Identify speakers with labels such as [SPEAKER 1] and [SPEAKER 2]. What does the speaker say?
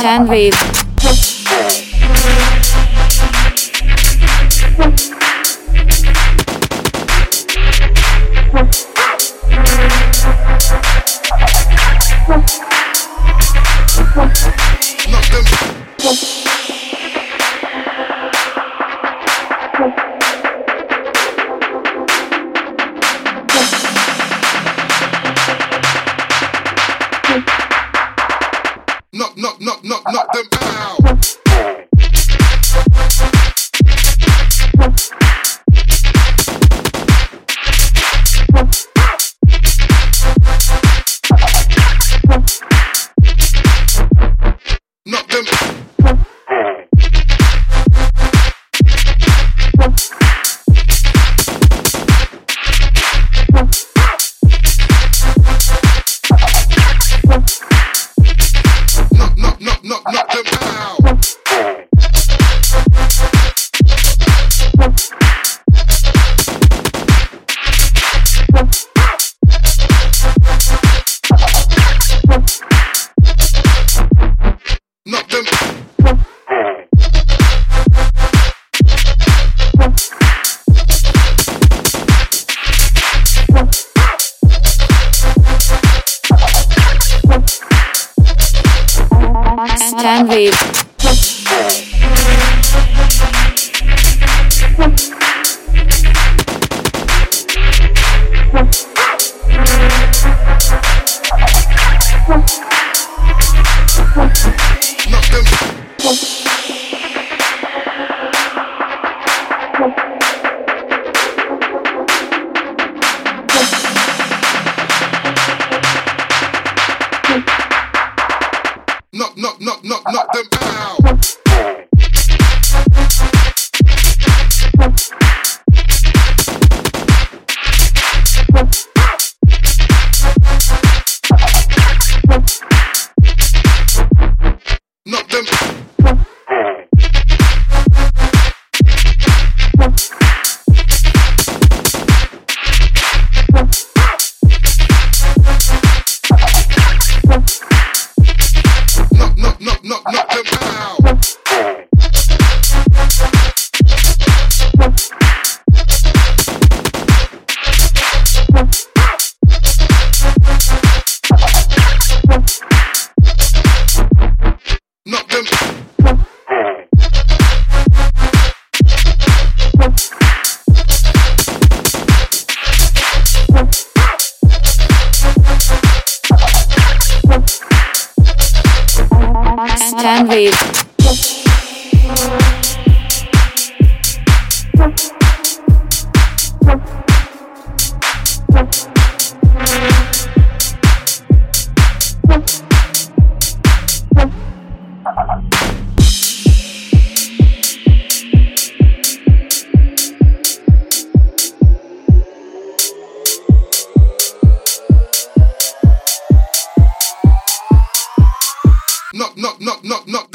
[SPEAKER 1] Tanvir.
[SPEAKER 2] Knock them. knock, knock, knock them out. Tan Wave. the back.
[SPEAKER 1] 10 wave.
[SPEAKER 2] knock, knock, knock, knock.